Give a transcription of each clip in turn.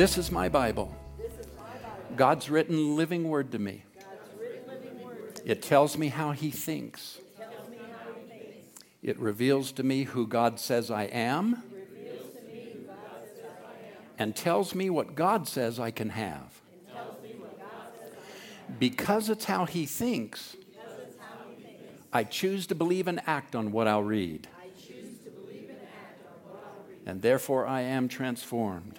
This is my Bible. God's written living word to me. It tells me how He thinks. It reveals to me who God says I am and tells me what God says I can have. Because it's how He thinks, I choose to believe and act on what I'll read. And therefore I am transformed.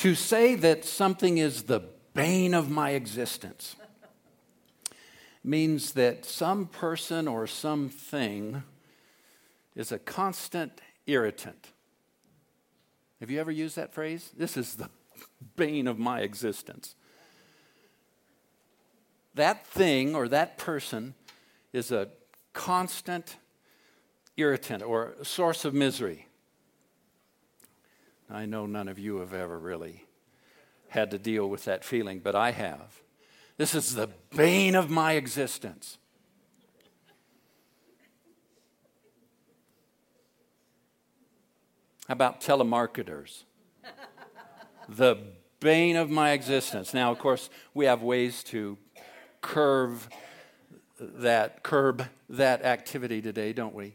To say that something is the bane of my existence means that some person or something is a constant irritant. Have you ever used that phrase? This is the bane of my existence. That thing or that person is a constant irritant or source of misery. I know none of you have ever really had to deal with that feeling, but I have. This is the bane of my existence. How about telemarketers? the bane of my existence. Now, of course, we have ways to curve that curb that activity today, don't we?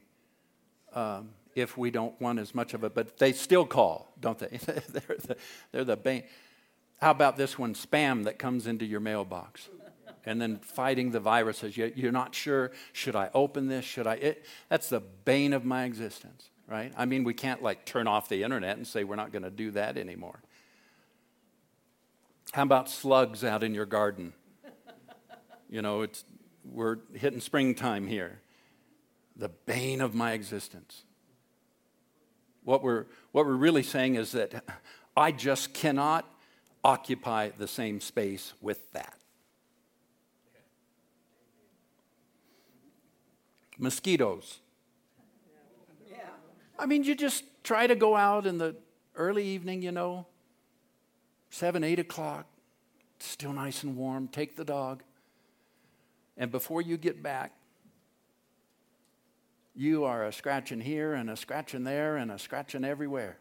Um, if we don't want as much of it, but they still call, don't they? they're, the, they're the bane. How about this one, spam that comes into your mailbox? And then fighting the viruses. You're not sure, should I open this? Should I? It, that's the bane of my existence, right? I mean, we can't like turn off the internet and say we're not going to do that anymore. How about slugs out in your garden? You know, it's, we're hitting springtime here. The bane of my existence. What we're, what we're really saying is that I just cannot occupy the same space with that. Mosquitoes. Yeah. I mean, you just try to go out in the early evening, you know, seven, eight o'clock, still nice and warm, take the dog, and before you get back, you are a scratching here and a scratching there and a scratching everywhere.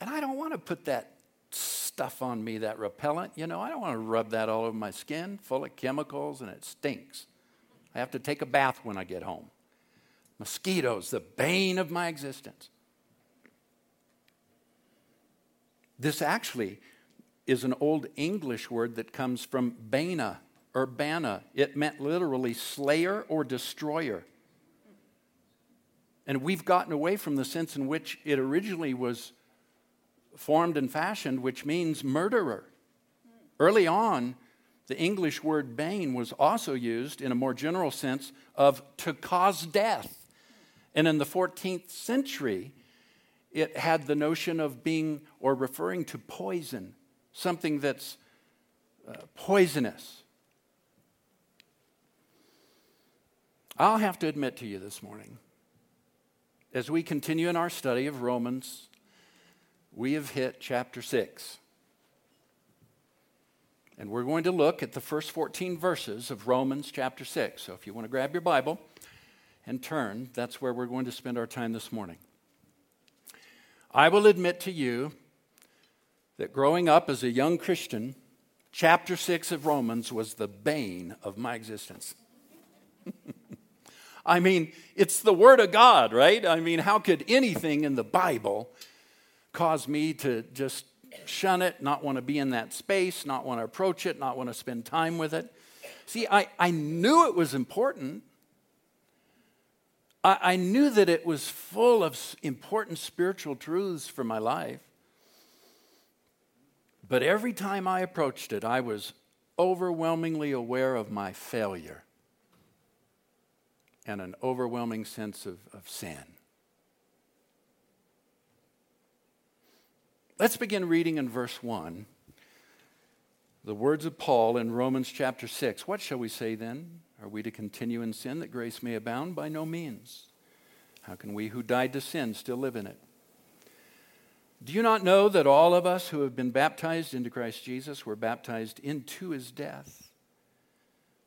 And I don't want to put that stuff on me, that repellent. You know, I don't want to rub that all over my skin, full of chemicals, and it stinks. I have to take a bath when I get home. Mosquitoes, the bane of my existence. This actually is an old English word that comes from bana, Urbana. It meant literally slayer or destroyer. And we've gotten away from the sense in which it originally was formed and fashioned, which means murderer. Early on, the English word bane was also used in a more general sense of to cause death. And in the 14th century, it had the notion of being or referring to poison, something that's uh, poisonous. I'll have to admit to you this morning, as we continue in our study of Romans, we have hit chapter 6. And we're going to look at the first 14 verses of Romans chapter 6. So if you want to grab your Bible and turn, that's where we're going to spend our time this morning. I will admit to you that growing up as a young Christian, chapter 6 of Romans was the bane of my existence. I mean, it's the Word of God, right? I mean, how could anything in the Bible cause me to just shun it, not want to be in that space, not want to approach it, not want to spend time with it? See, I, I knew it was important. I, I knew that it was full of important spiritual truths for my life. But every time I approached it, I was overwhelmingly aware of my failure and an overwhelming sense of, of sin. Let's begin reading in verse 1. The words of Paul in Romans chapter 6. What shall we say then? Are we to continue in sin that grace may abound? By no means. How can we who died to sin still live in it? Do you not know that all of us who have been baptized into Christ Jesus were baptized into his death?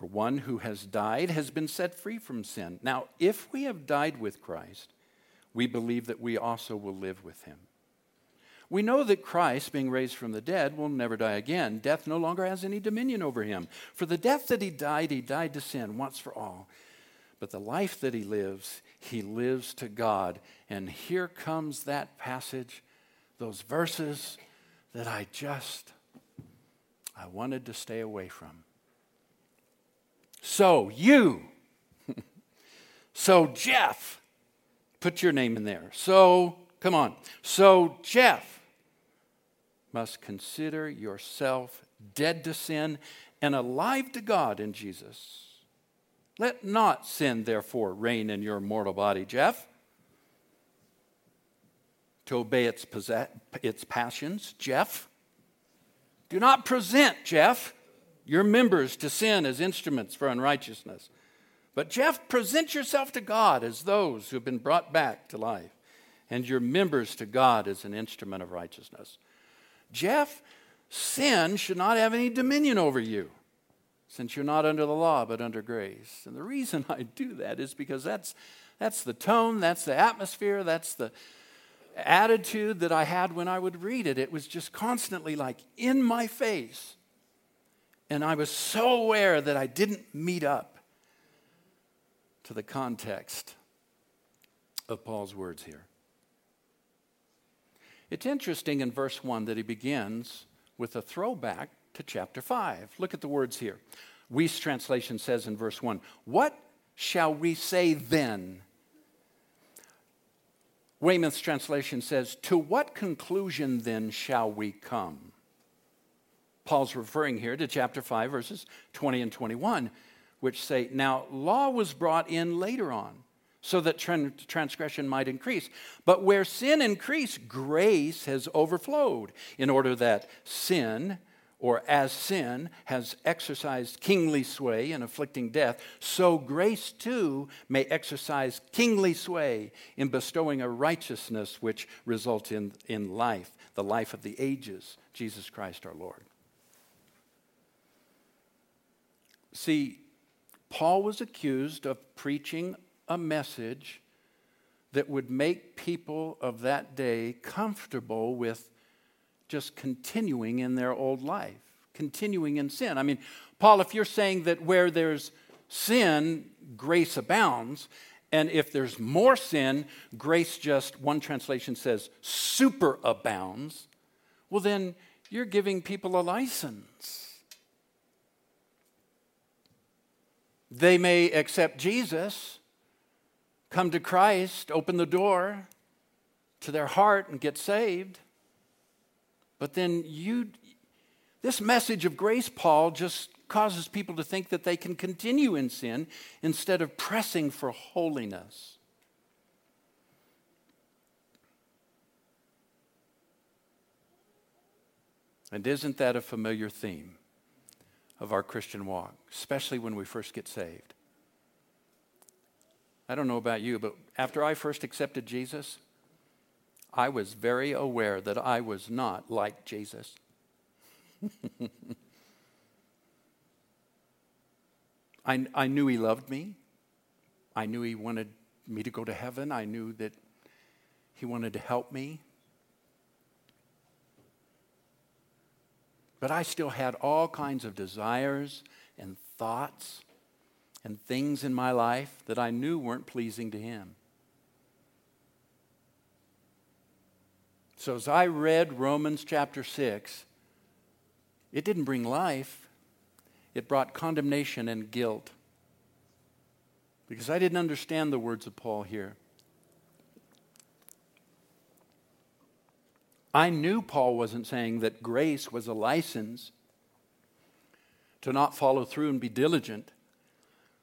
For one who has died has been set free from sin. Now, if we have died with Christ, we believe that we also will live with him. We know that Christ, being raised from the dead, will never die again. Death no longer has any dominion over him. For the death that he died, he died to sin once for all. But the life that he lives, he lives to God. And here comes that passage, those verses that I just I wanted to stay away from. So you so Jeff put your name in there. So come on. So Jeff must consider yourself dead to sin and alive to God in Jesus. Let not sin, therefore, reign in your mortal body, Jeff, to obey its, possess- its passions, Jeff. Do not present, Jeff, your members to sin as instruments for unrighteousness. But, Jeff, present yourself to God as those who have been brought back to life, and your members to God as an instrument of righteousness. Jeff, sin should not have any dominion over you since you're not under the law but under grace. And the reason I do that is because that's, that's the tone, that's the atmosphere, that's the attitude that I had when I would read it. It was just constantly like in my face. And I was so aware that I didn't meet up to the context of Paul's words here. It's interesting in verse 1 that he begins with a throwback to chapter 5. Look at the words here. Wuest translation says in verse 1 What shall we say then? Weymouth's translation says, To what conclusion then shall we come? Paul's referring here to chapter 5, verses 20 and 21, which say, Now law was brought in later on so that transgression might increase. But where sin increased, grace has overflowed, in order that sin, or as sin, has exercised kingly sway in afflicting death, so grace too may exercise kingly sway in bestowing a righteousness which results in, in life, the life of the ages, Jesus Christ our Lord. See, Paul was accused of preaching a message that would make people of that day comfortable with just continuing in their old life, continuing in sin. I mean, Paul, if you're saying that where there's sin, grace abounds, and if there's more sin, grace just, one translation says, super abounds, well, then you're giving people a license. They may accept Jesus come to Christ, open the door to their heart and get saved. But then you, this message of grace, Paul, just causes people to think that they can continue in sin instead of pressing for holiness. And isn't that a familiar theme of our Christian walk, especially when we first get saved? I don't know about you, but after I first accepted Jesus, I was very aware that I was not like Jesus. I, I knew he loved me. I knew he wanted me to go to heaven. I knew that he wanted to help me. But I still had all kinds of desires thoughts and things in my life that I knew weren't pleasing to Him. So as I read Romans chapter 6, it didn't bring life, it brought condemnation and guilt. Because I didn't understand the words of Paul here. I knew Paul wasn't saying that grace was a license to not follow through and be diligent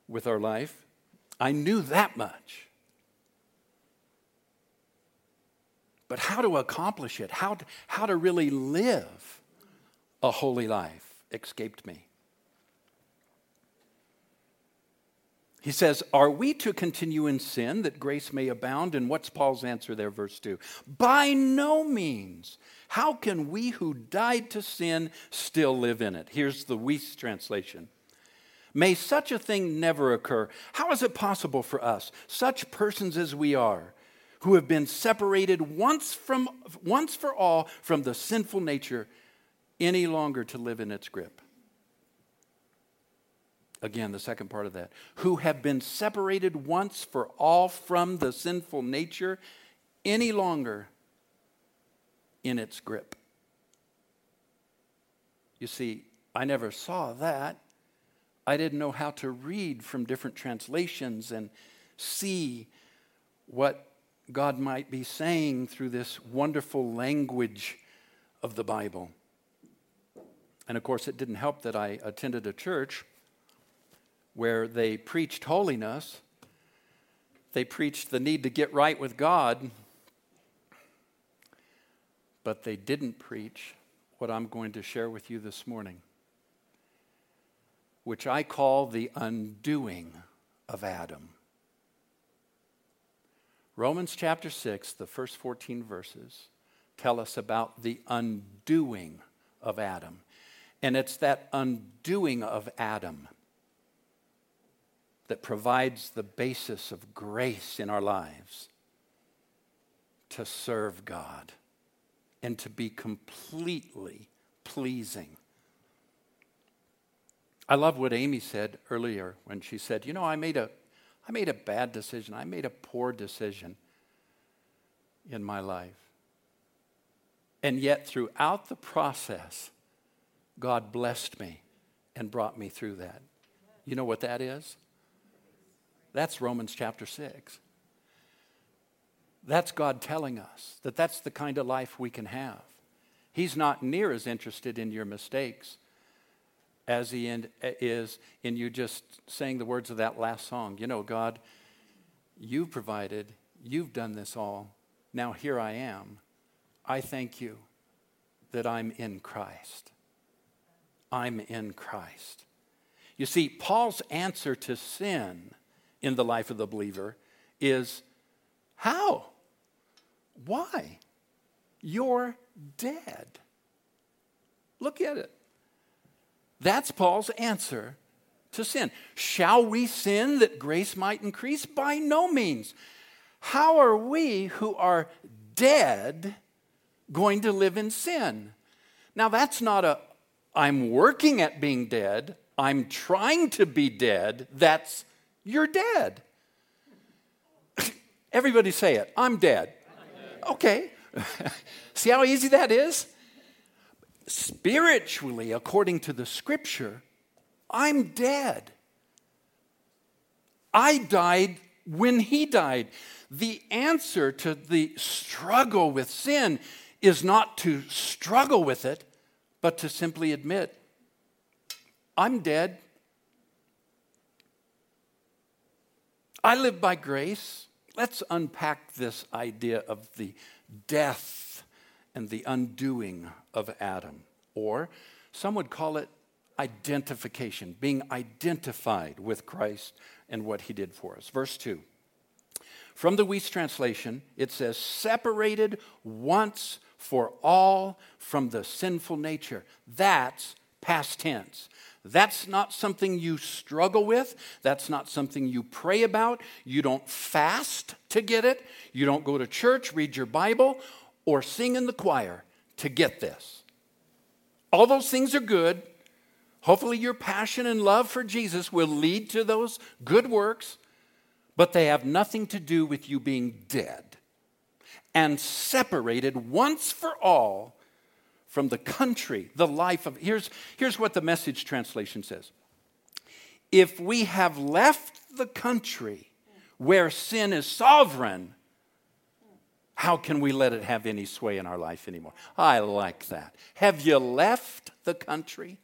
with our life. I knew that much. But how to accomplish it, how to, how to really live a holy life, escaped me. He says, Are we to continue in sin that grace may abound? And what's Paul's answer there, verse 2? By no means. How can we who died to sin still live in it? Here's the Wuest translation. May such a thing never occur. How is it possible for us, such persons as we are, who have been separated once, from, once for all from the sinful nature, any longer to live in its grip? Again, the second part of that. Who have been separated once for all from the sinful nature, any longer in its grip. You see, I never saw that. I didn't know how to read from different translations and see what God might be saying through this wonderful language of the Bible. And of course, it didn't help that I attended a church where they preached holiness, they preached the need to get right with God, but they didn't preach what I'm going to share with you this morning, which I call the undoing of Adam. Romans chapter 6, the first 14 verses, tell us about the undoing of Adam. And it's that undoing of Adam that provides the basis of grace in our lives to serve God and to be completely pleasing. I love what Amy said earlier when she said, You know, I made a, I made a bad decision. I made a poor decision in my life. And yet, throughout the process, God blessed me and brought me through that. You know what that is? That's Romans chapter 6. That's God telling us that that's the kind of life we can have. He's not near as interested in your mistakes as he in, is in you just saying the words of that last song. You know, God, you've provided, you've done this all. Now here I am. I thank you that I'm in Christ. I'm in Christ. You see, Paul's answer to sin in the life of the believer is how? Why? You're dead. Look at it. That's Paul's answer to sin. Shall we sin that grace might increase? By no means. How are we who are dead going to live in sin? Now, that's not a, I'm working at being dead, I'm trying to be dead. That's you're dead. Everybody say it. I'm dead. Okay. See how easy that is? Spiritually, according to the scripture, I'm dead. I died when he died. The answer to the struggle with sin is not to struggle with it, but to simply admit, I'm dead. I live by grace. Let's unpack this idea of the death and the undoing of Adam. Or some would call it identification, being identified with Christ and what he did for us. Verse 2. From the Wuest translation, it says, separated once for all from the sinful nature. That's past tense. That's not something you struggle with. That's not something you pray about. You don't fast to get it. You don't go to church, read your Bible, or sing in the choir to get this. All those things are good. Hopefully, your passion and love for Jesus will lead to those good works, but they have nothing to do with you being dead and separated once for all from the country, the life of. Here's, here's what the message translation says If we have left the country where sin is sovereign, How can we let it have any sway in our life anymore? I like that. Have you left the country?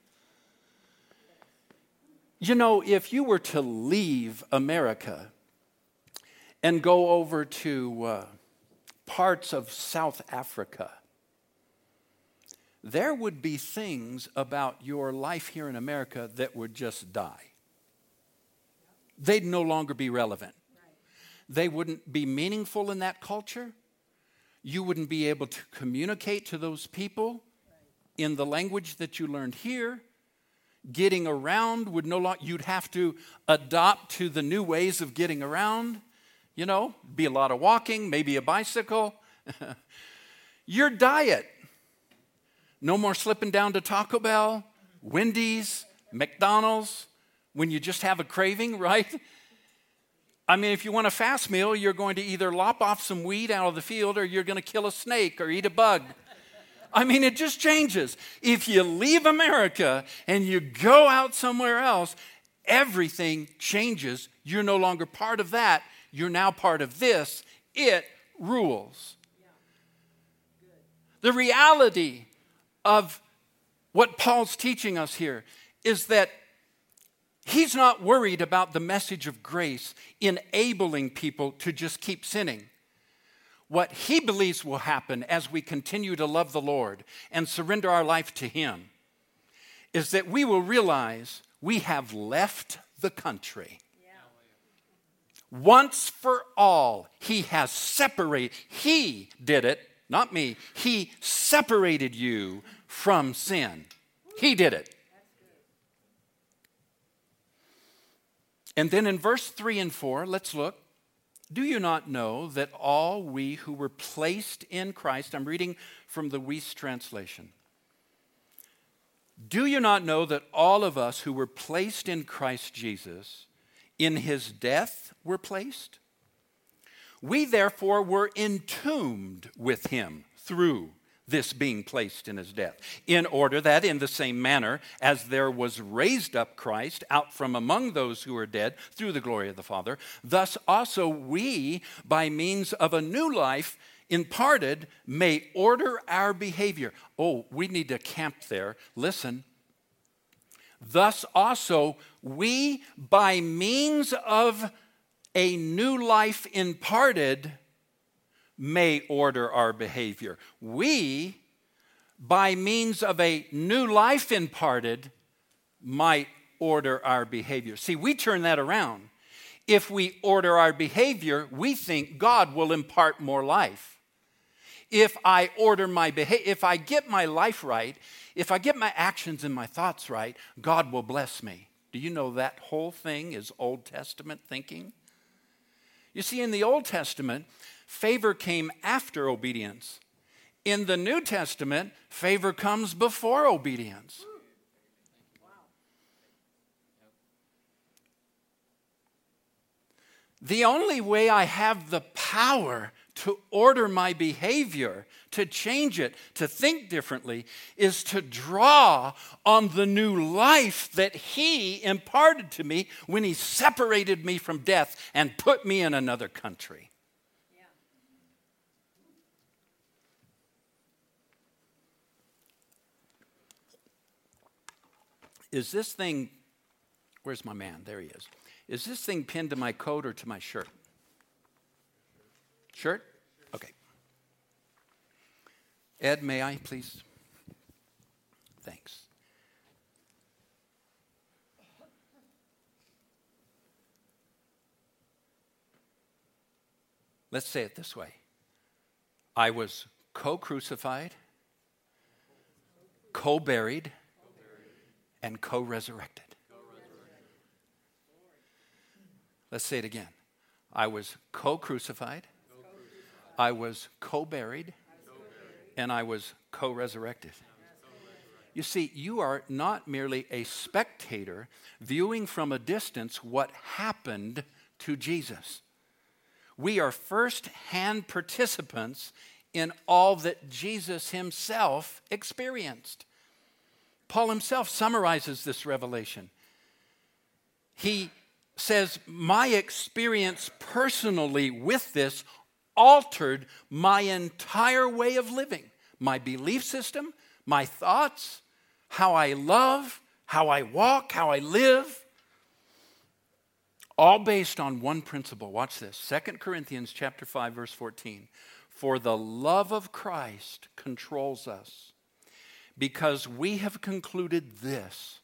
You know, if you were to leave America and go over to uh, parts of South Africa, there would be things about your life here in America that would just die. They'd no longer be relevant. They wouldn't be meaningful in that culture you wouldn't be able to communicate to those people in the language that you learned here. Getting around would no longer, you'd have to adopt to the new ways of getting around. You know, be a lot of walking, maybe a bicycle. Your diet. No more slipping down to Taco Bell, Wendy's, McDonald's when you just have a craving, right? I mean, if you want a fast meal, you're going to either lop off some weed out of the field or you're going to kill a snake or eat a bug. I mean, it just changes. If you leave America and you go out somewhere else, everything changes. You're no longer part of that. You're now part of this. It rules. The reality of what Paul's teaching us here is that He's not worried about the message of grace enabling people to just keep sinning. What he believes will happen as we continue to love the Lord and surrender our life to Him is that we will realize we have left the country. Once for all, He has separated, He did it, not me. He separated you from sin. He did it. And then in verse 3 and 4, let's look. Do you not know that all we who were placed in Christ, I'm reading from the Wuest translation. Do you not know that all of us who were placed in Christ Jesus, in his death were placed? We therefore were entombed with him through this being placed in his death, in order that in the same manner as there was raised up Christ out from among those who are dead through the glory of the Father, thus also we, by means of a new life imparted, may order our behavior. Oh, we need to camp there. Listen. Thus also we, by means of a new life imparted, may order our behavior. We, by means of a new life imparted, might order our behavior. See, we turn that around. If we order our behavior, we think God will impart more life. If I order my behavior, if I get my life right, if I get my actions and my thoughts right, God will bless me. Do you know that whole thing is Old Testament thinking? You see, in the Old Testament, favor came after obedience. In the New Testament, favor comes before obedience. The only way I have the power to order my behavior, to change it, to think differently, is to draw on the new life that He imparted to me when He separated me from death and put me in another country. Is this thing, where's my man? There he is. Is this thing pinned to my coat or to my shirt? Shirt? Okay. Ed, may I please? Thanks. Let's say it this way I was co crucified, co buried, and co resurrected. Let's say it again. I was co crucified, I was co buried, and I was co resurrected. You see, you are not merely a spectator viewing from a distance what happened to Jesus. We are first hand participants in all that Jesus himself experienced. Paul himself summarizes this revelation. He says, My experience personally with this altered my entire way of living, my belief system, my thoughts, how I love, how I walk, how I live. All based on one principle. Watch this. 2 Corinthians chapter 5 verse 14. For the love of Christ controls us because we have concluded this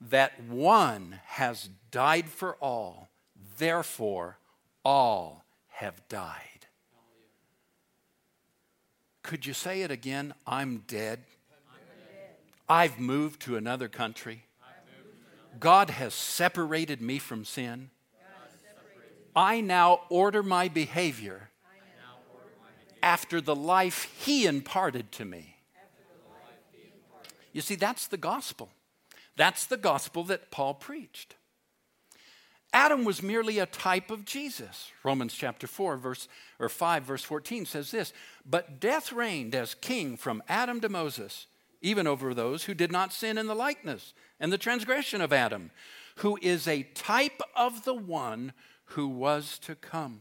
that one has died for all, therefore all have died. Could you say it again? I'm dead. I've moved to another country. God has separated me from sin. I now order my behavior after the life He imparted to me. You see, that's the gospel. That's the gospel that Paul preached. Adam was merely a type of Jesus. Romans chapter 4 verse or 5 verse 14 says this, but death reigned as king from Adam to Moses, even over those who did not sin in the likeness and the transgression of Adam, who is a type of the one who was to come.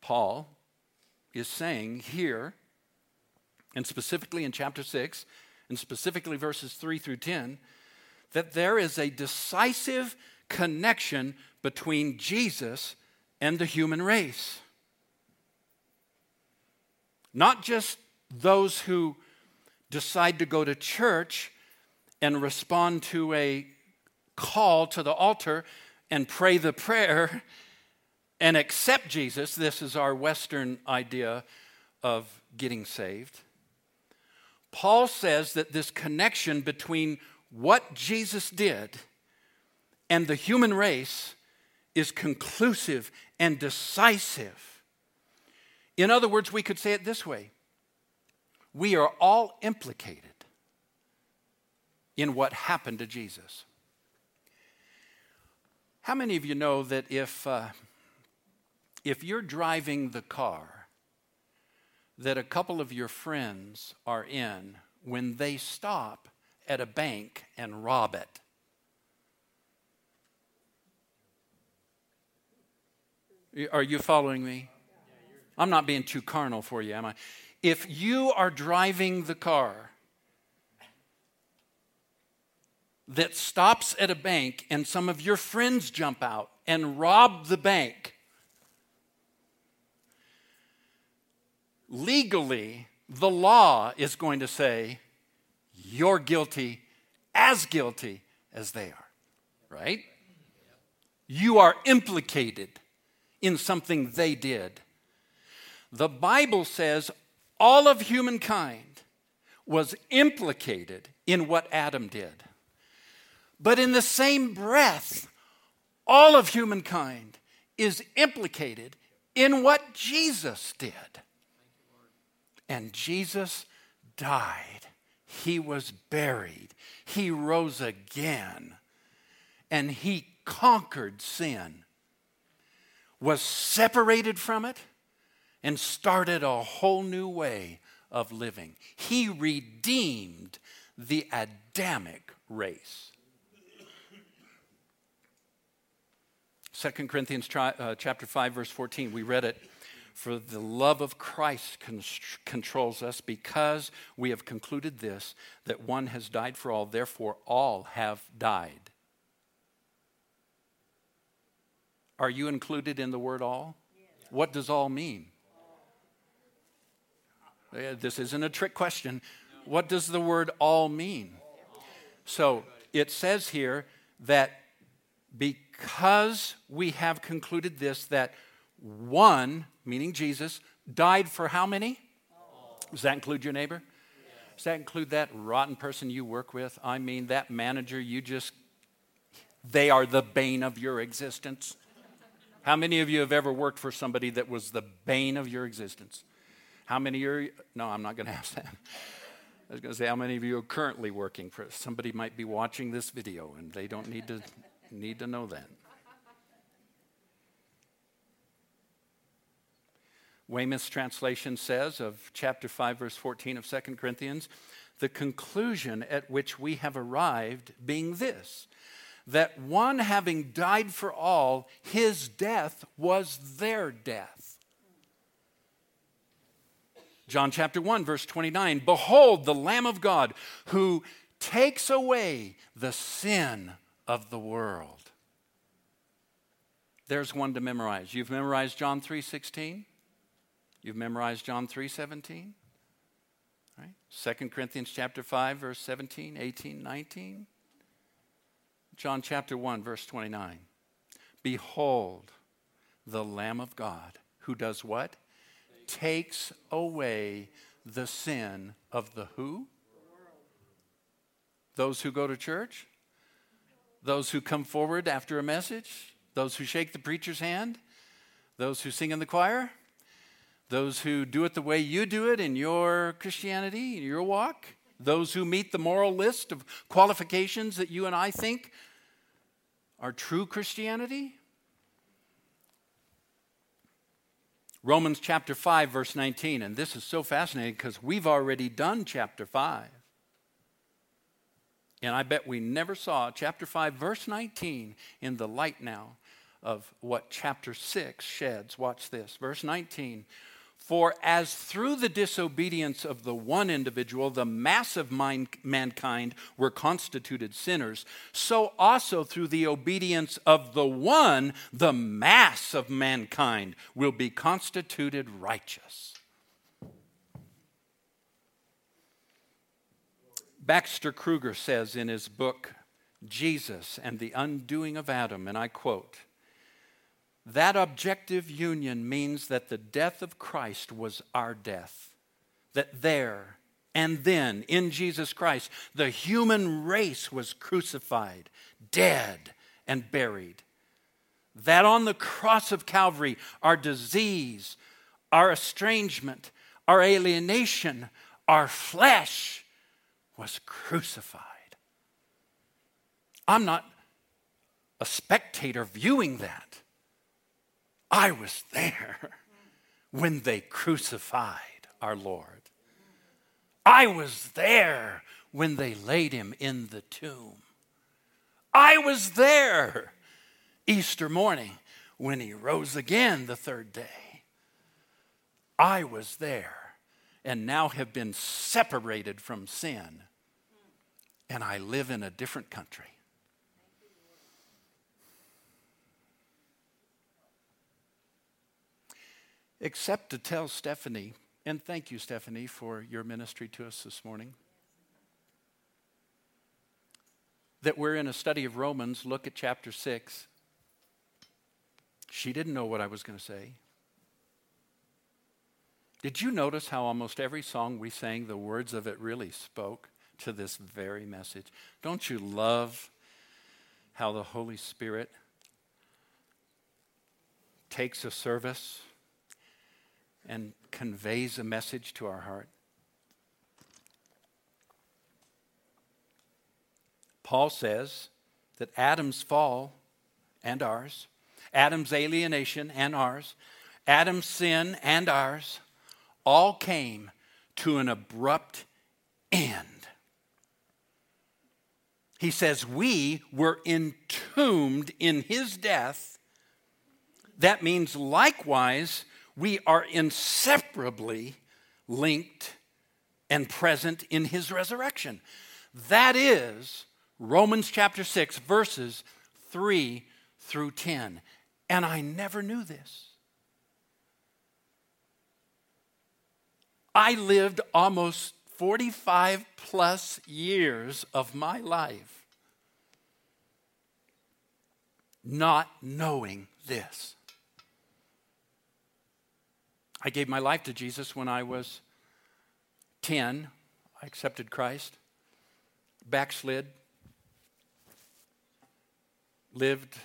Paul is saying here, and specifically in chapter 6, and specifically verses 3 through 10, that there is a decisive connection between Jesus and the human race. Not just those who decide to go to church and respond to a call to the altar and pray the prayer and accept Jesus. This is our Western idea of getting saved. Paul says that this connection between what Jesus did and the human race is conclusive and decisive. In other words, we could say it this way we are all implicated in what happened to Jesus. How many of you know that if, uh, if you're driving the car that a couple of your friends are in, when they stop at a bank and rob it, Are you following me? I'm not being too carnal for you, am I? If you are driving the car that stops at a bank and some of your friends jump out and rob the bank, legally, the law is going to say, you're guilty, as guilty as they are, right? You are implicated in something they did. The Bible says all of humankind was implicated in what Adam did. But in the same breath, all of humankind is implicated in what Jesus did. And Jesus died, he was buried, he rose again, and he conquered sin, was separated from it and started a whole new way of living. He redeemed the Adamic race. 2 Corinthians uh, chapter 5 verse 14 we read it for the love of Christ controls us because we have concluded this that one has died for all therefore all have died. Are you included in the word all? What does all mean? Uh, this isn't a trick question. What does the word all mean? So it says here that because we have concluded this, that one, meaning Jesus, died for how many? Does that include your neighbor? Does that include that rotten person you work with? I mean, that manager you just, they are the bane of your existence. How many of you have ever worked for somebody that was the bane of your existence? How many are, no, I'm not going to ask that. I was going to say, how many of you are currently working for somebody might be watching this video and they don't need to need to know that. Weymouth's translation says of chapter 5 verse 14 of 2 Corinthians, the conclusion at which we have arrived being this that one having died for all, his death was their death. John chapter 1, verse 29 Behold, the Lamb of God who takes away the sin of the world. There's one to memorize. You've memorized John 3:16? You've memorized John 3:17? Right? 2 Corinthians chapter 5 verse 17, 18, 19. John chapter 1 verse 29. Behold the lamb of God who does what? Takes away the sin of the who? Those who go to church? Those who come forward after a message? Those who shake the preacher's hand? Those who sing in the choir? Those who do it the way you do it in your Christianity, in your walk? Those who meet the moral list of qualifications that you and I think are true Christianity? Romans chapter 5, verse 19, and this is so fascinating because we've already done chapter 5. And I bet we never saw chapter 5, verse 19 in the light now of what chapter 6 sheds. Watch this. Verse 19 For as through the disobedience of the one individual, the mass of mankind were constituted sinners, so also through the obedience of the one, the mass of mankind will be constituted righteous. Baxter Kruger says in his book, Jesus and the Undoing of Adam, and I quote, that objective union means that the death of Christ was our death. That there and then in Jesus Christ, the human race was crucified, dead, and buried. That on the cross of Calvary, our disease, our estrangement, our alienation, our flesh, was crucified. I'm not a spectator viewing that. I was there when they crucified our Lord. I was there when they laid him in the tomb. I was there Easter morning when he rose again the third day. I was there and now have been separated from sin and I live in a different country. Except to tell Stephanie, and thank you, Stephanie, for your ministry to us this morning, that we're in a study of Romans. Look at chapter 6. She didn't know what I was going to say. Did you notice how almost every song we sang, the words of it really spoke? to this very message. Don't you love how the Holy Spirit takes a service and conveys a message to our heart? Paul says that Adam's fall and ours, Adam's alienation and ours, Adam's sin and ours, all came to an abrupt end. He says, We were entombed in his death. That means, likewise, we are inseparably linked and present in his resurrection. That is Romans chapter 6, verses 3 through 10. And I never knew this. I lived almost 45 plus years of my life not knowing this. I gave my life to Jesus when I was 10. I accepted Christ, backslid, lived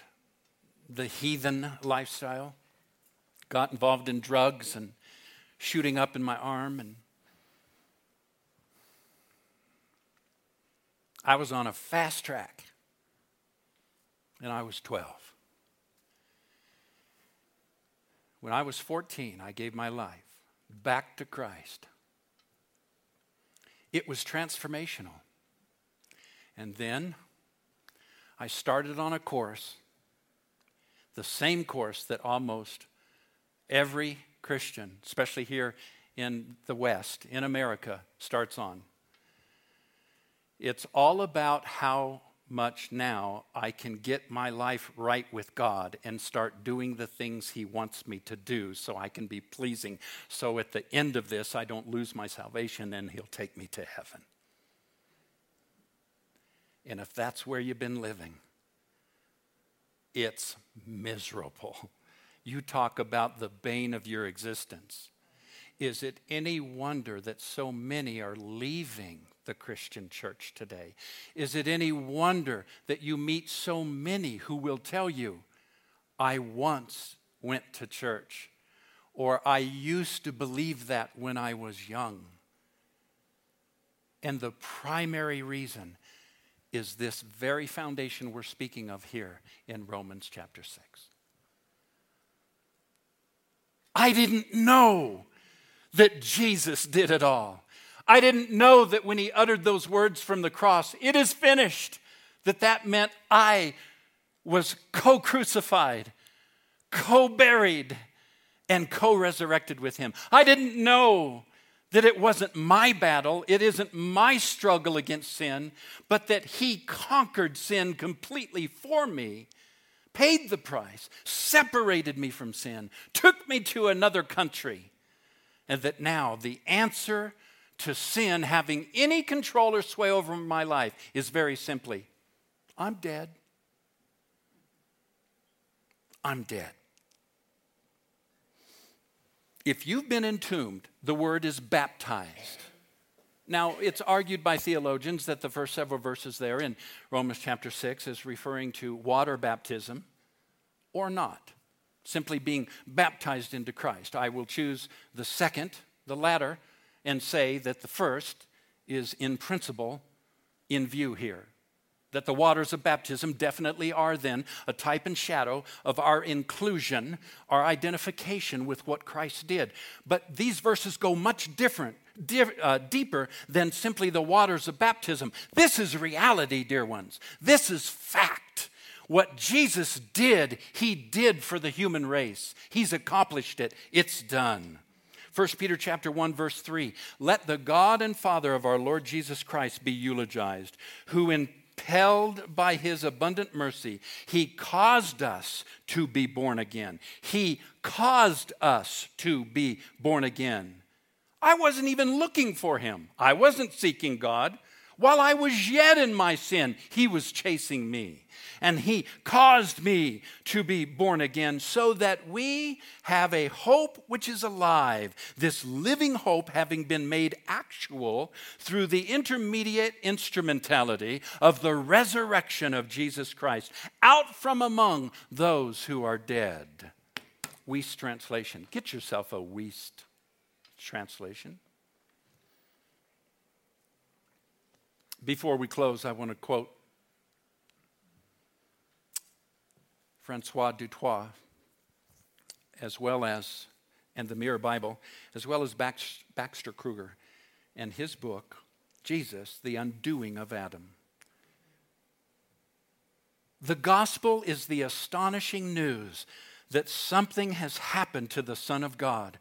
the heathen lifestyle, got involved in drugs and shooting up in my arm and I was on a fast track, and I was 12. When I was 14, I gave my life back to Christ. It was transformational. And then I started on a course, the same course that almost every Christian, especially here in the West, in America, starts on. It's all about how much now I can get my life right with God and start doing the things He wants me to do so I can be pleasing. So at the end of this, I don't lose my salvation and He'll take me to heaven. And if that's where you've been living, it's miserable. You talk about the bane of your existence. Is it any wonder that so many are leaving the Christian church today? Is it any wonder that you meet so many who will tell you, I once went to church, or I used to believe that when I was young? And the primary reason is this very foundation we're speaking of here in Romans chapter 6. I didn't know that Jesus did it all. I didn't know that when he uttered those words from the cross, it is finished, that that meant I was co crucified, co buried, and co resurrected with him. I didn't know that it wasn't my battle, it isn't my struggle against sin, but that he conquered sin completely for me paid the price, separated me from sin, took me to another country, and that now the answer to sin having any control or sway over my life is very simply I'm dead. I'm dead. If you've been entombed, the word is baptized. Now, it's argued by theologians that the first several verses there in Romans chapter 6 is referring to water baptism or not, simply being baptized into Christ. I will choose the second, the latter, and say that the first is in principle in view here. That the waters of baptism definitely are then a type and shadow of our inclusion, our identification with what Christ did. But these verses go much different, di- uh, deeper than simply the waters of baptism. This is reality, dear ones. This is fact. What Jesus did, he did for the human race. He's accomplished it. It's done. 1 Peter chapter 1 verse 3 Let the God and Father of our Lord Jesus Christ be eulogized, who impelled by his abundant mercy, he caused us to be born again. He caused us to be born again. I wasn't even looking for him. I wasn't seeking God. While I was yet in my sin, he was chasing me. And he caused me to be born again so that we have a hope which is alive. This living hope having been made actual through the intermediate instrumentality of the resurrection of Jesus Christ out from among those who are dead. Wuest translation. Get yourself a Wuest translation. Before we close, I want to quote Francois du Toit, as well as, and the Mirror Bible, as well as Baxter Kruger and his book, Jesus, the Undoing of Adam. The gospel is the astonishing news that something has happened to the Son of God,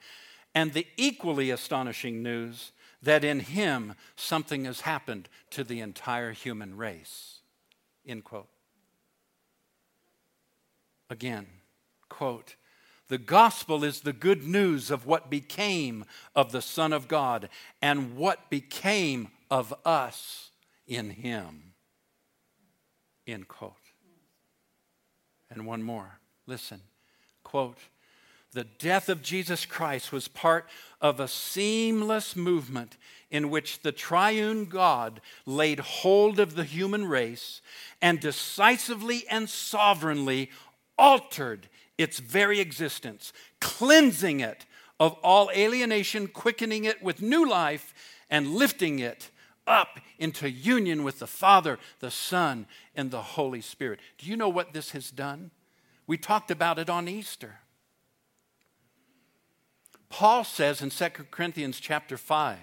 and the equally astonishing news that in him something has happened to the entire human race. End quote. Again, quote, the gospel is the good news of what became of the Son of God and what became of us in him. End quote. And one more. Listen. Quote, the death of Jesus Christ was part of a seamless movement in which the triune God laid hold of the human race and decisively and sovereignly altered its very existence, cleansing it of all alienation, quickening it with new life, and lifting it up into union with the Father, the Son, and the Holy Spirit. Do you know what this has done? We talked about it on Easter. Paul says in 2 Corinthians chapter 5,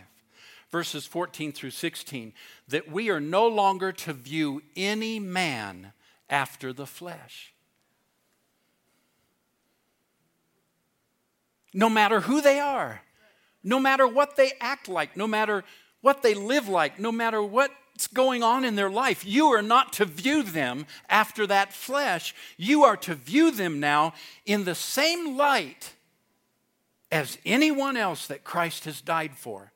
verses 14 through 16, that we are no longer to view any man after the flesh. No matter who they are, no matter what they act like, no matter what they live like, no matter what's going on in their life, you are not to view them after that flesh. You are to view them now in the same light as anyone else that Christ has died for.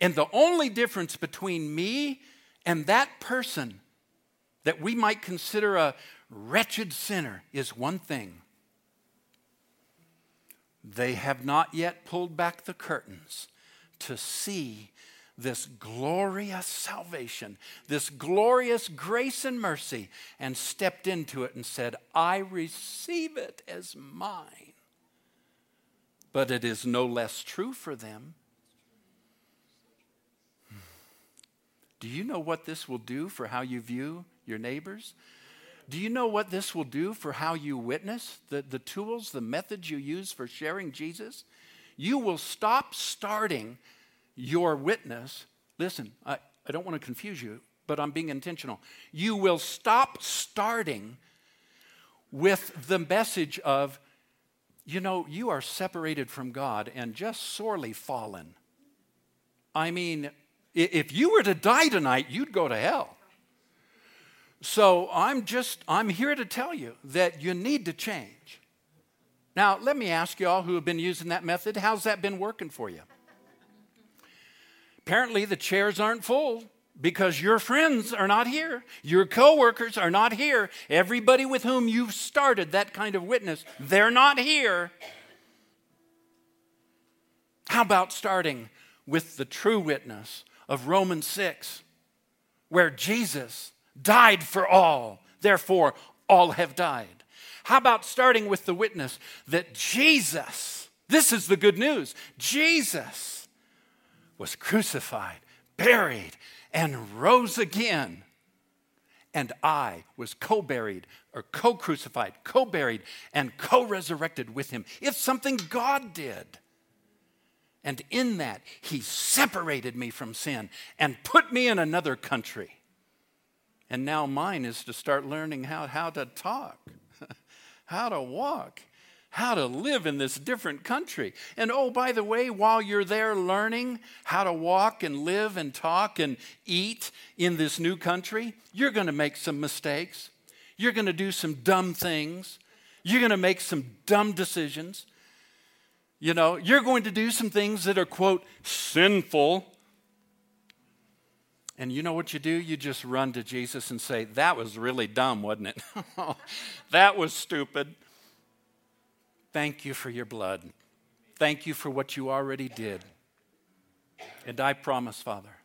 And the only difference between me and that person that we might consider a wretched sinner is one thing they have not yet pulled back the curtains to see this glorious salvation, this glorious grace and mercy, and stepped into it and said, I receive it as mine. But it is no less true for them. Do you know what this will do for how you view your neighbors? Do you know what this will do for how you witness? The, the tools, the methods you use for sharing Jesus? You will stop starting your witness. Listen, I, I don't want to confuse you, but I'm being intentional. You will stop starting with the message of, you know, you are separated from God and just sorely fallen. I mean, if you were to die tonight, you'd go to hell. So I'm just, I'm here to tell you that you need to change. Now, let me ask you all who have been using that method, how's that been working for you? Apparently, the chairs aren't full because your friends are not here. Your coworkers are not here. Everybody with whom you've started that kind of witness, they're not here. How about starting with the true witness of Romans 6, where Jesus died for all, therefore, all have died? How about starting with the witness that Jesus, this is the good news, Jesus was crucified, buried, and rose again. And I was co buried, or co crucified, co buried, and co resurrected with him. It's something God did. And in that, he separated me from sin and put me in another country. And now mine is to start learning how, how to talk, how to walk, how to live in this different country. And oh, by the way, while you're there learning how to walk and live and talk and eat in this new country, you're going to make some mistakes. You're going to do some dumb things. You're going to make some dumb decisions. You know, you're going to do some things that are, quote, sinful. And you know what you do? You just run to Jesus and say, That was really dumb, wasn't it? that was stupid. Thank you for your blood. Thank you for what you already did. And I promise, Father,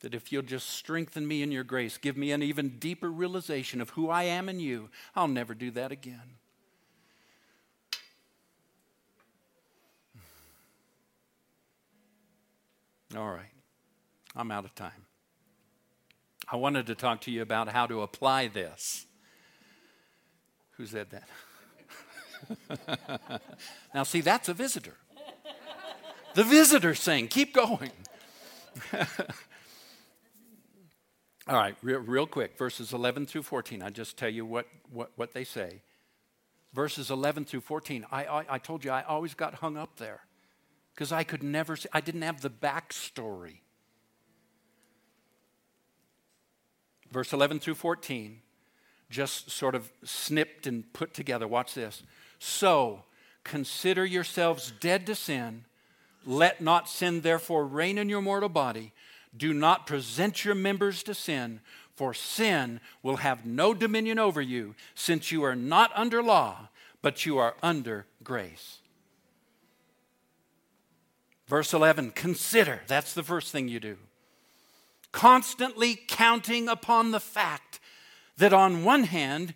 that if you'll just strengthen me in your grace, give me an even deeper realization of who I am in you, I'll never do that again. All right. I'm out of time. I wanted to talk to you about how to apply this. Who said that? now, see, that's a visitor. The visitor saying, keep going. All right, real, real, quick, verses 11 through 14. I just tell you what, what, what they say. Verses 11 through 14. I, I, I told you I always got hung up there because I could never see, I didn't have the backstory. Verse 11 through 14, just sort of snipped and put together. Watch this. So, consider yourselves dead to sin. Let not sin therefore reign in your mortal body. Do not present your members to sin, for sin will have no dominion over you, since you are not under law, but you are under grace. Verse 11, consider. That's the first thing you do. Constantly counting upon the fact that on one hand,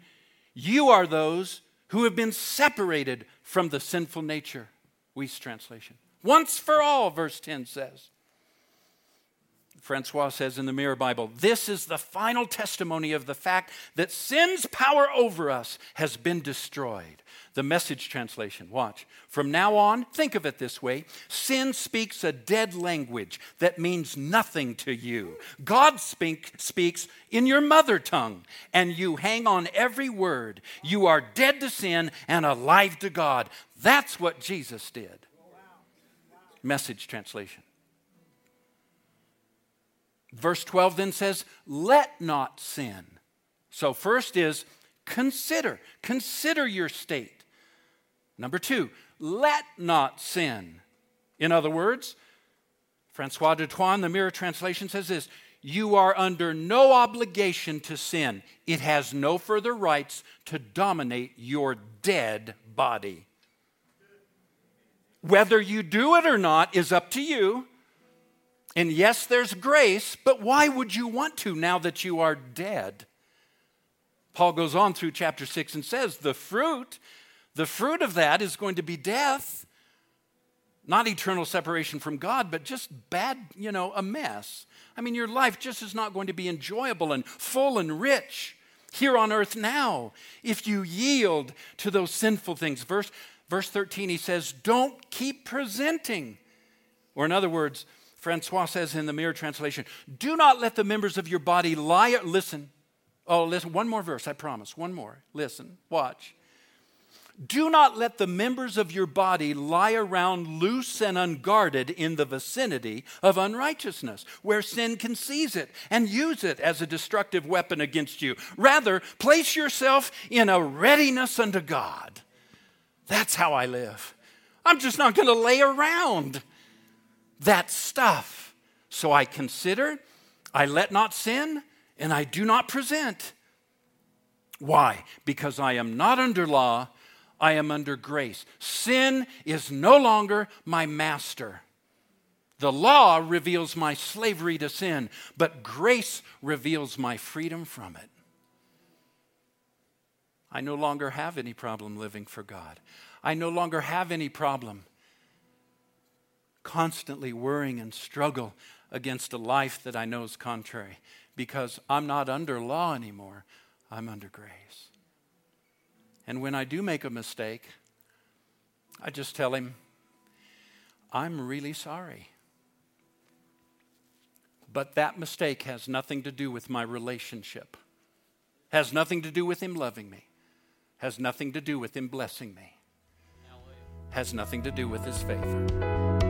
you are those who have been separated from the sinful nature. Wuest translation. Once for all, verse 10 says. Francois says in the Mirror Bible, this is the final testimony of the fact that sin's power over us has been destroyed. The message translation, watch. From now on, think of it this way sin speaks a dead language that means nothing to you. God speak, speaks in your mother tongue, and you hang on every word. You are dead to sin and alive to God. That's what Jesus did. Message translation. Verse 12 then says, Let not sin. So, first is consider. Consider your state. Number two, let not sin. In other words, Francois du Toit, the Mirror Translation says this You are under no obligation to sin, it has no further rights to dominate your dead body. Whether you do it or not is up to you. And yes, there's grace, but why would you want to now that you are dead? Paul goes on through chapter 6 and says, The fruit, the fruit of that is going to be death. Not eternal separation from God, but just bad, you know, a mess. I mean, your life just is not going to be enjoyable and full and rich here on earth now if you yield to those sinful things. Verse, verse 13, he says, Don't keep presenting. Or, in other words, Francois says in the Mirror Translation, do not let the members of your body lie. Listen. Oh, listen. One more verse, I promise. One more. Listen. Watch. Do not let the members of your body lie around loose and unguarded in the vicinity of unrighteousness, where sin can seize it and use it as a destructive weapon against you. Rather, place yourself in a readiness unto God. That's how I live. I'm just not going to lay around that stuff. So I consider, I let not sin, and I do not present. Why? Because I am not under law, I am under grace. Sin is no longer my master. The law reveals my slavery to sin, but grace reveals my freedom from it. I no longer have any problem living for God. I no longer have any problem constantly worrying and struggle against a life that I know is contrary because I'm not under law anymore, I'm under grace. And when I do make a mistake, I just tell him, I'm really sorry. But that mistake has nothing to do with my relationship, has nothing to do with him loving me, has nothing to do with him blessing me, has nothing to do with his favor.